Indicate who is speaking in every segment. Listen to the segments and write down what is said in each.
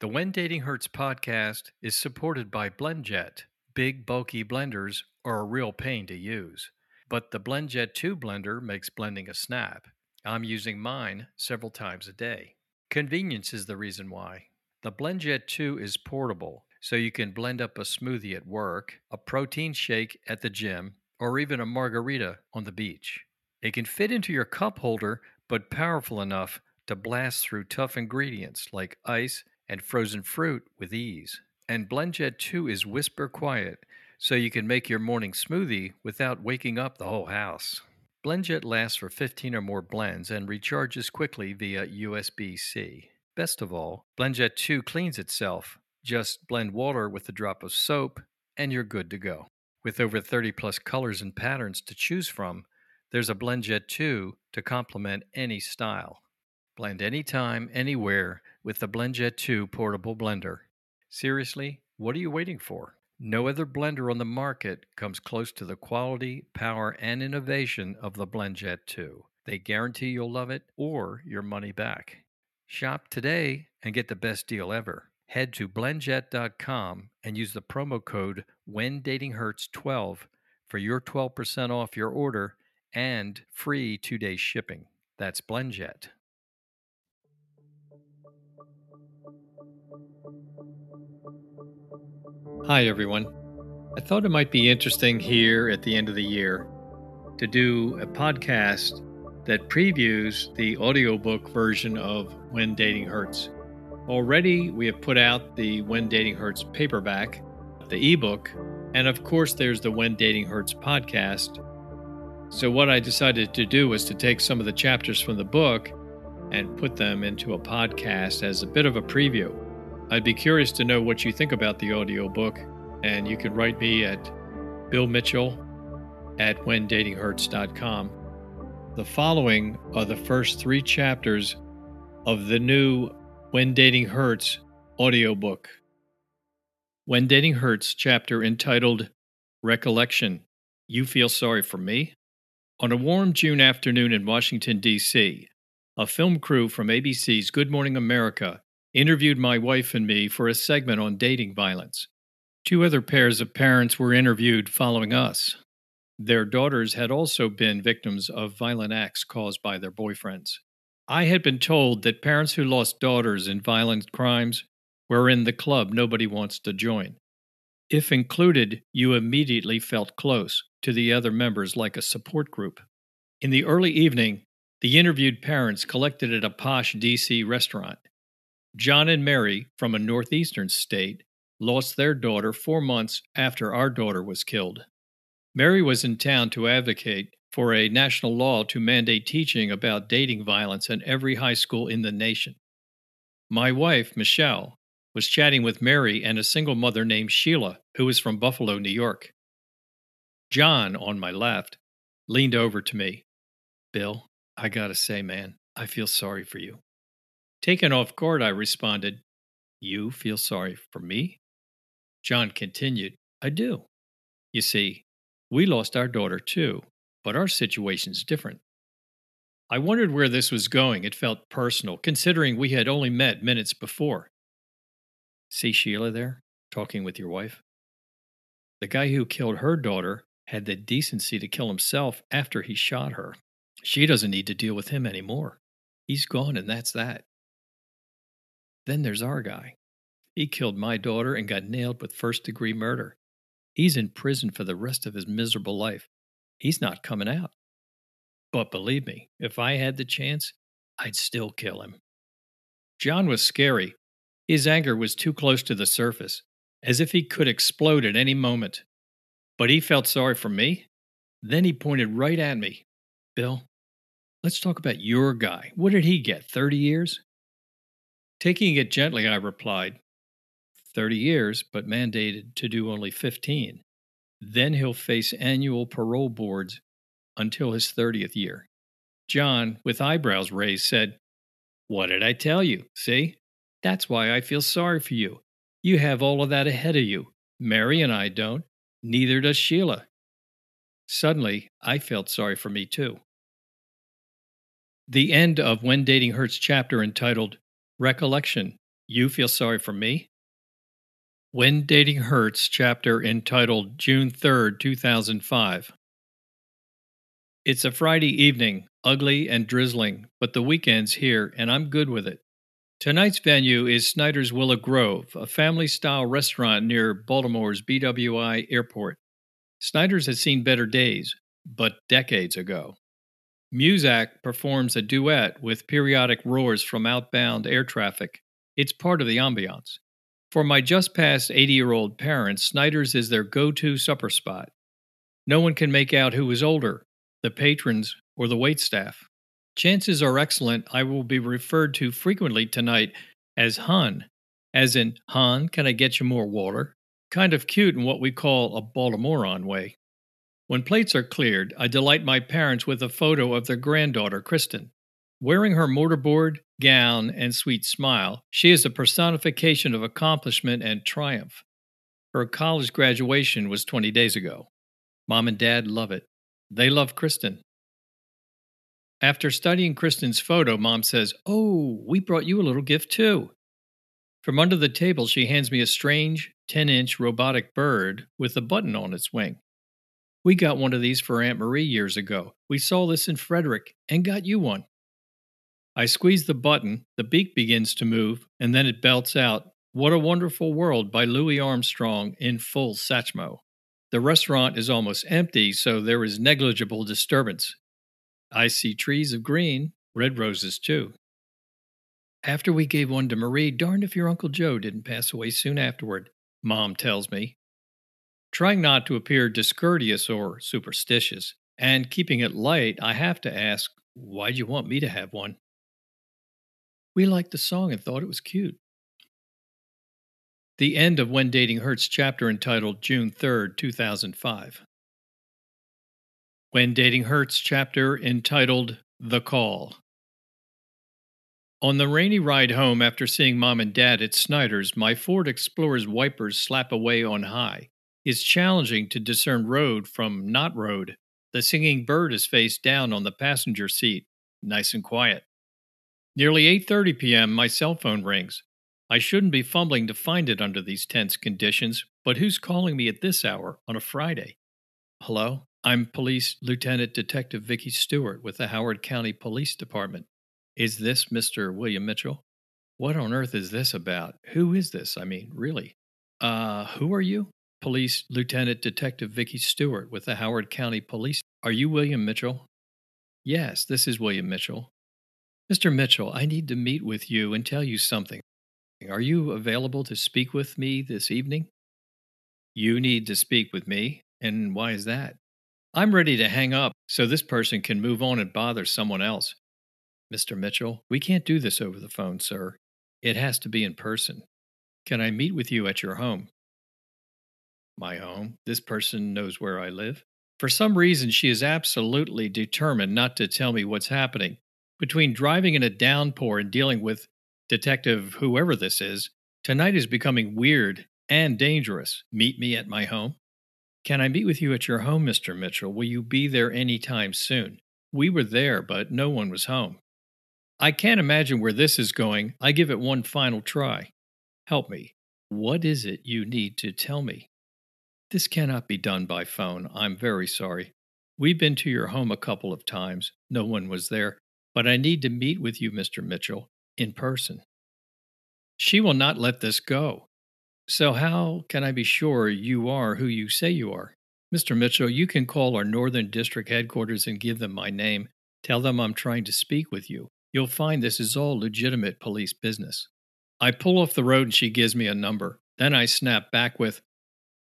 Speaker 1: The When Dating Hurts podcast is supported by BlendJet. Big, bulky blenders are a real pain to use, but the BlendJet 2 blender makes blending a snap. I'm using mine several times a day. Convenience is the reason why. The BlendJet 2 is portable, so you can blend up a smoothie at work, a protein shake at the gym, or even a margarita on the beach. It can fit into your cup holder, but powerful enough to blast through tough ingredients like ice and frozen fruit with ease. And BlendJet 2 is whisper quiet, so you can make your morning smoothie without waking up the whole house. BlendJet lasts for 15 or more blends and recharges quickly via USB C. Best of all, BlendJet 2 cleans itself. Just blend water with a drop of soap, and you're good to go. With over 30 plus colors and patterns to choose from, there's a BlendJet 2 to complement any style. Blend anytime, anywhere with the BlendJet 2 portable blender. Seriously, what are you waiting for? No other blender on the market comes close to the quality, power, and innovation of the BlendJet 2. They guarantee you'll love it or your money back. Shop today and get the best deal ever. Head to blendjet.com and use the promo code WhenDatingHurts12 for your 12% off your order and free two day shipping. That's BlendJet. Hi, everyone. I thought it might be interesting here at the end of the year to do a podcast that previews the audiobook version of When Dating Hurts. Already, we have put out the When Dating Hurts paperback, the ebook, and of course, there's the When Dating Hurts podcast. So, what I decided to do was to take some of the chapters from the book and put them into a podcast as a bit of a preview. I'd be curious to know what you think about the audiobook, and you can write me at Bill Mitchell at whendatinghurts.com. The following are the first three chapters of the new When Dating Hurts audiobook. When Dating Hurts chapter entitled Recollection You Feel Sorry for Me? On a warm June afternoon in Washington, D.C., a film crew from ABC's Good Morning America interviewed my wife and me for a segment on dating violence. Two other pairs of parents were interviewed following us. Their daughters had also been victims of violent acts caused by their boyfriends. I had been told that parents who lost daughters in violent crimes were in the club nobody wants to join. If included, you immediately felt close to the other members like a support group. In the early evening, the interviewed parents collected at a posh DC restaurant. John and Mary, from a northeastern state, lost their daughter four months after our daughter was killed. Mary was in town to advocate for a national law to mandate teaching about dating violence in every high school in the nation. My wife, Michelle, was chatting with Mary and a single mother named Sheila, who was from Buffalo, New York. John, on my left, leaned over to me. Bill, I gotta say, man, I feel sorry for you. Taken off guard, I responded, You feel sorry for me? John continued, I do. You see, we lost our daughter too, but our situation's different. I wondered where this was going. It felt personal, considering we had only met minutes before. See Sheila there, talking with your wife? The guy who killed her daughter had the decency to kill himself after he shot her. She doesn't need to deal with him anymore. He's gone, and that's that. Then there's our guy. He killed my daughter and got nailed with first degree murder. He's in prison for the rest of his miserable life. He's not coming out. But believe me, if I had the chance, I'd still kill him. John was scary. His anger was too close to the surface, as if he could explode at any moment. But he felt sorry for me. Then he pointed right at me. Bill, let's talk about your guy. What did he get? 30 years? Taking it gently, I replied, 30 years, but mandated to do only 15. Then he'll face annual parole boards until his 30th year. John, with eyebrows raised, said, What did I tell you? See? That's why I feel sorry for you. You have all of that ahead of you. Mary and I don't. Neither does Sheila. Suddenly, I felt sorry for me too. The end of When Dating Hurts chapter entitled Recollection You feel sorry for me? When Dating Hurts, chapter entitled June 3rd, 2005. It's a Friday evening, ugly and drizzling, but the weekend's here and I'm good with it. Tonight's venue is Snyder's Willow Grove, a family style restaurant near Baltimore's BWI airport. Snyder's has seen better days, but decades ago. Muzak performs a duet with periodic roars from outbound air traffic. It's part of the ambiance. For my just past 80 year old parents, Snyder's is their go to supper spot. No one can make out who is older, the patrons or the waitstaff. Chances are excellent I will be referred to frequently tonight as Hun, as in, Han, can I get you more water? Kind of cute in what we call a Baltimorean way. When plates are cleared, I delight my parents with a photo of their granddaughter, Kristen. Wearing her mortarboard, gown, and sweet smile, she is a personification of accomplishment and triumph. Her college graduation was 20 days ago. Mom and Dad love it. They love Kristen. After studying Kristen's photo, Mom says, Oh, we brought you a little gift too. From under the table, she hands me a strange 10 inch robotic bird with a button on its wing. We got one of these for Aunt Marie years ago. We saw this in Frederick and got you one. I squeeze the button, the beak begins to move, and then it belts out, What a Wonderful World by Louis Armstrong in full Satchmo. The restaurant is almost empty, so there is negligible disturbance. I see trees of green, red roses too. After we gave one to Marie, darned if your Uncle Joe didn't pass away soon afterward, Mom tells me, Trying not to appear discourteous or superstitious, and keeping it light, I have to ask, why'd you want me to have one? We liked the song and thought it was cute. The end of When Dating Hurts chapter entitled June 3rd, 2005. When Dating Hurts chapter entitled The Call. On the rainy ride home after seeing mom and dad at Snyder's, my Ford Explorer's wipers slap away on high. It's challenging to discern road from not road. The singing bird is face down on the passenger seat, nice and quiet. Nearly 8:30 p.m. my cell phone rings. I shouldn't be fumbling to find it under these tense conditions, but who's calling me at this hour on a Friday? Hello? I'm Police Lieutenant Detective Vicky Stewart with the Howard County Police Department. Is this Mr. William Mitchell? What on earth is this about? Who is this? I mean, really? Uh, who are you? Police Lieutenant Detective Vicky Stewart with the Howard County Police. Are you William Mitchell? Yes, this is William Mitchell. Mr. Mitchell, I need to meet with you and tell you something. Are you available to speak with me this evening? You need to speak with me, and why is that? I'm ready to hang up so this person can move on and bother someone else. Mr. Mitchell, we can't do this over the phone, sir. It has to be in person. Can I meet with you at your home? My home. This person knows where I live. For some reason, she is absolutely determined not to tell me what's happening. Between driving in a downpour and dealing with Detective whoever this is, tonight is becoming weird and dangerous. Meet me at my home? Can I meet with you at your home, Mr. Mitchell? Will you be there any time soon? We were there, but no one was home. I can't imagine where this is going. I give it one final try. Help me. What is it you need to tell me? This cannot be done by phone. I'm very sorry. We've been to your home a couple of times. No one was there. But I need to meet with you, Mr. Mitchell, in person. She will not let this go. So, how can I be sure you are who you say you are? Mr. Mitchell, you can call our Northern District headquarters and give them my name. Tell them I'm trying to speak with you. You'll find this is all legitimate police business. I pull off the road and she gives me a number. Then I snap back with,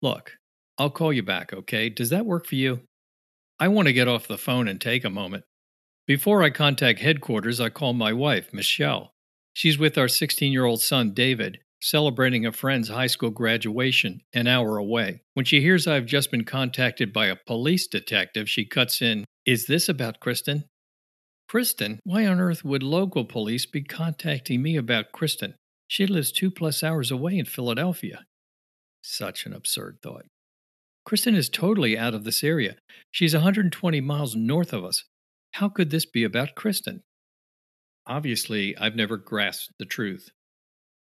Speaker 1: Look, I'll call you back, okay? Does that work for you? I want to get off the phone and take a moment. Before I contact headquarters, I call my wife, Michelle. She's with our 16 year old son, David, celebrating a friend's high school graduation an hour away. When she hears I've just been contacted by a police detective, she cuts in, Is this about Kristen? Kristen? Why on earth would local police be contacting me about Kristen? She lives two plus hours away in Philadelphia. Such an absurd thought. Kristen is totally out of this area. She's 120 miles north of us. How could this be about Kristen? Obviously, I've never grasped the truth.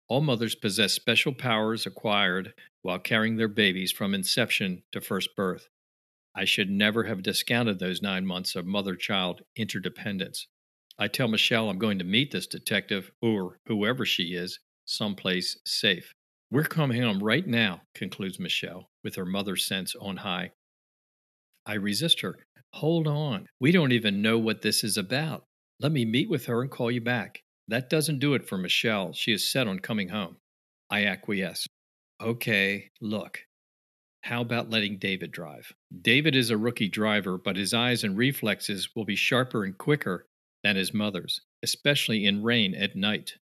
Speaker 1: All mothers possess special powers acquired while carrying their babies from inception to first birth. I should never have discounted those nine months of mother child interdependence. I tell Michelle I'm going to meet this detective, or whoever she is, someplace safe. We're coming home right now, concludes Michelle, with her mother sense on high. I resist her. Hold on. We don't even know what this is about. Let me meet with her and call you back. That doesn't do it for Michelle. She is set on coming home. I acquiesce. Okay, look. How about letting David drive? David is a rookie driver, but his eyes and reflexes will be sharper and quicker than his mother's, especially in rain at night.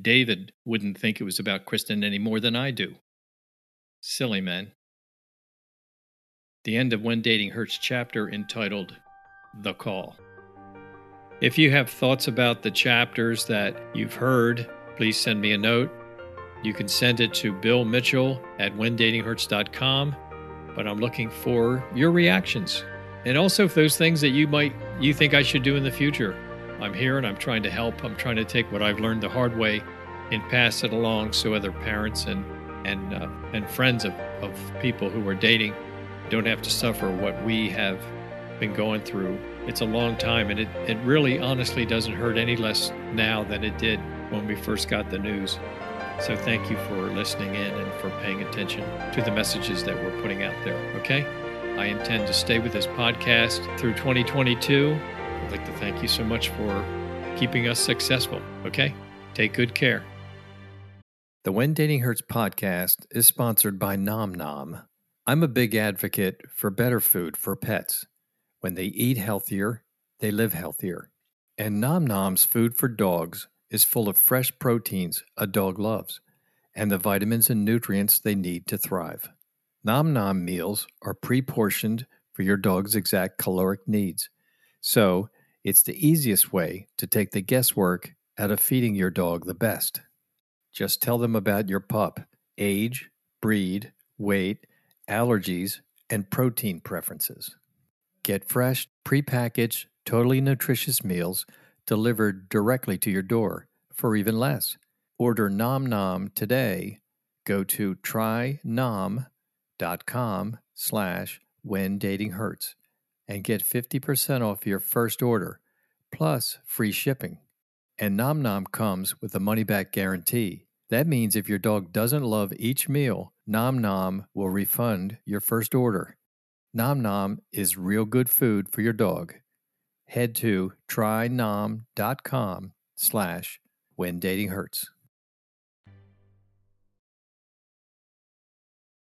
Speaker 1: David wouldn't think it was about Kristen any more than I do. Silly man. The end of When Dating Hurts chapter entitled The Call. If you have thoughts about the chapters that you've heard, please send me a note. You can send it to Bill Mitchell at whendatinghurts.com. But I'm looking for your reactions. And also those things that you might you think I should do in the future. I'm here and I'm trying to help. I'm trying to take what I've learned the hard way and pass it along so other parents and and uh, and friends of, of people who are dating don't have to suffer what we have been going through. It's a long time, and it, it really honestly doesn't hurt any less now than it did when we first got the news. So thank you for listening in and for paying attention to the messages that we're putting out there. Okay? I intend to stay with this podcast through 2022. I'd like to thank you so much for keeping us successful. Okay? Take good care. The When Dating Hurts podcast is sponsored by Nom Nom. I'm a big advocate for better food for pets. When they eat healthier, they live healthier. And Nom Nom's food for dogs is full of fresh proteins a dog loves and the vitamins and nutrients they need to thrive. Nom Nom meals are pre portioned for your dog's exact caloric needs. So, it's the easiest way to take the guesswork out of feeding your dog the best. Just tell them about your pup, age, breed, weight, allergies, and protein preferences. Get fresh, prepackaged, totally nutritious meals delivered directly to your door for even less. Order Nom Nom today. Go to trynom.com slash when dating hurts and get 50% off your first order plus free shipping. And Nom Nom comes with a money back guarantee. That means if your dog doesn't love each meal, Nom Nom will refund your first order. Nom Nom is real good food for your dog. Head to trynom.com slash when dating hurts.